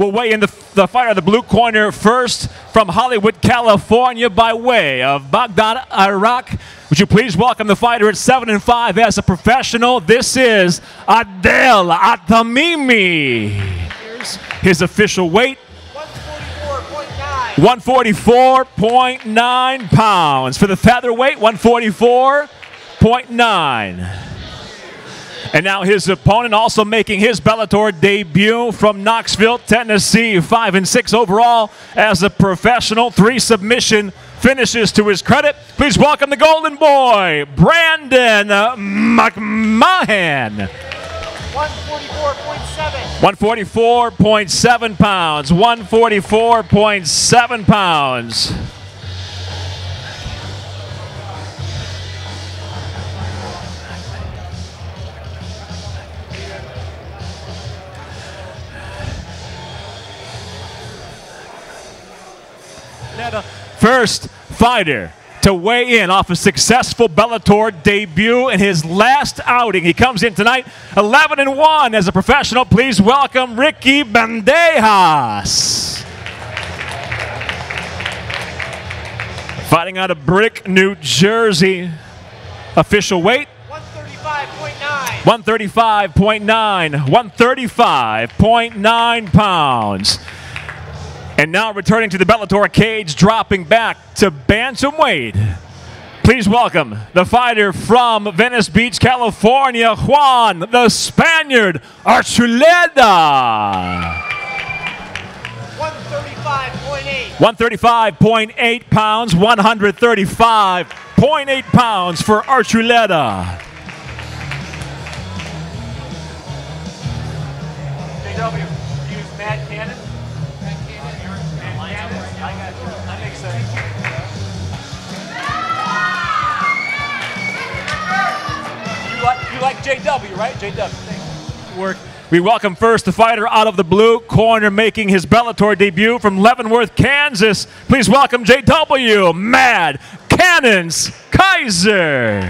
will weigh in the, the fighter of the blue corner first from Hollywood, California, by way of Baghdad, Iraq. Would you please welcome the fighter at 7 and 5 as a professional? This is Adel Altamimi. His official weight 144.9 pounds. For the featherweight, 144.9. And now his opponent also making his Bellator debut from Knoxville, Tennessee, 5 and 6 overall as a professional, three submission finishes to his credit. Please welcome the Golden Boy, Brandon McMahan. 144.7. 144.7 pounds. 144.7 pounds. First fighter to weigh in off a successful Bellator debut in his last outing. He comes in tonight 11 and 1 as a professional. Please welcome Ricky Bandejas. Fighting out of Brick, New Jersey. Official weight 135.9. 135.9. 135.9 pounds. And now returning to the Bellator cage, dropping back to bantamweight. Please welcome the fighter from Venice Beach, California, Juan, the Spaniard, Archuleta. 135.8. 135.8 pounds, 135.8 pounds for Archuleta. JW, like, JW, right? JW. Work. We welcome first the fighter out of the blue corner making his Bellator debut from Leavenworth, Kansas. Please welcome JW Mad Cannons Kiser.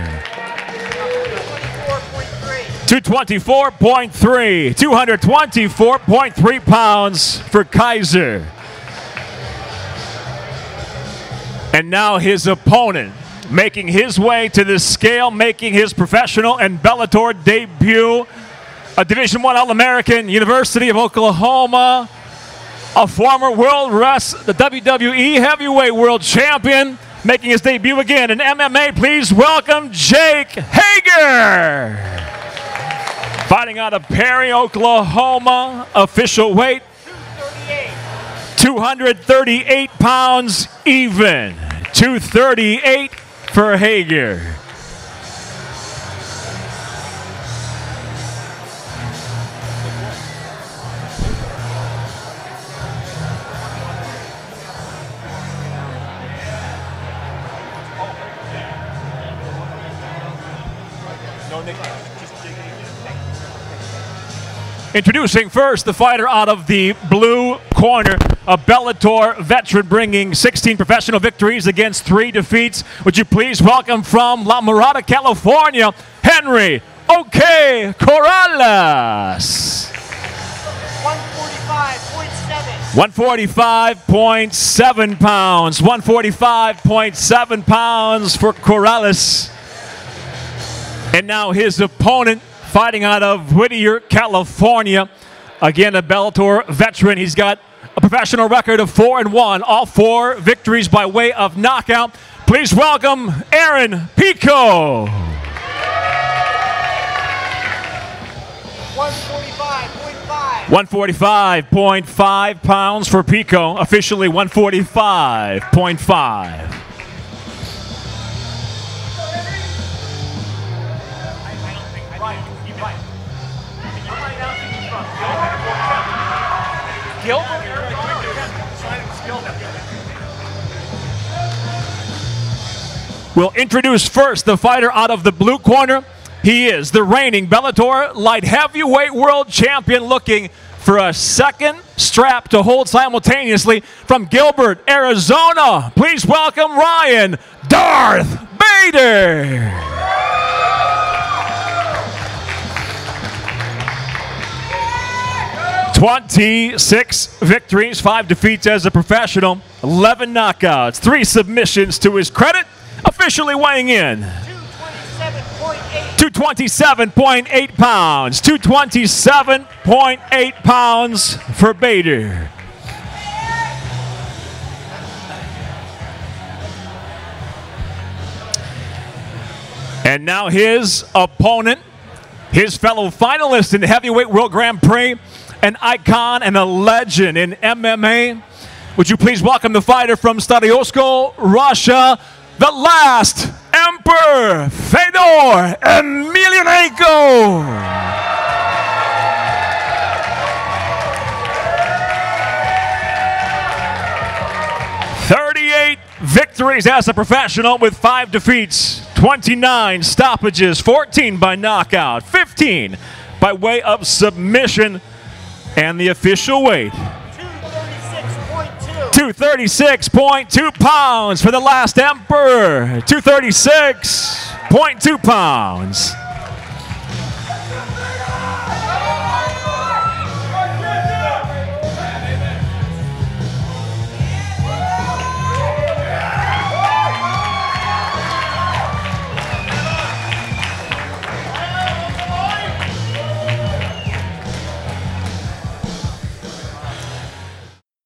224.3, 224.3 pounds for Kiser. And now his opponent making his way to the scale, making his professional and Bellator debut. A Division One All-American, University of Oklahoma, a former World Rest, the WWE Heavyweight World Champion, making his debut again in MMA. Please welcome Jake Hager. Fighting out of Perry, Oklahoma, official weight 238. 238 pounds even. 238 for Hager. Introducing first the fighter out of the blue corner, a Bellator veteran bringing 16 professional victories against three defeats. Would you please welcome from La Mirada, California, Henry OK Corrales. 145.7. 145.7 pounds. 145.7 pounds for Corrales. And now his opponent fighting out of Whittier, California. Again, a Bellator veteran. He's got a professional record of 4 and 1, all four victories by way of knockout. Please welcome Aaron Pico. 145.5. 145.5 pounds for Pico, officially 145.5. We'll introduce first the fighter out of the blue corner. He is the reigning Bellator light heavyweight world champion looking for a second strap to hold simultaneously from Gilbert, Arizona. Please welcome Ryan Darth Bader. 26 victories, 5 defeats as a professional, 11 knockouts, 3 submissions to his credit. Officially weighing in 227.8. 227.8 pounds. 227.8 pounds for Bader. And now his opponent, his fellow finalist in the Heavyweight World Grand Prix, an icon and a legend in MMA. Would you please welcome the fighter from Stary Oskol, Russia, the last Emperor Fedor Emelianenko. Thirty-eight victories as a professional with five defeats, 29 stoppages, 14 by knockout, 15 by way of submission, and the official weight 236.2. 236.2 pounds for the last Emperor. 236.2 pounds.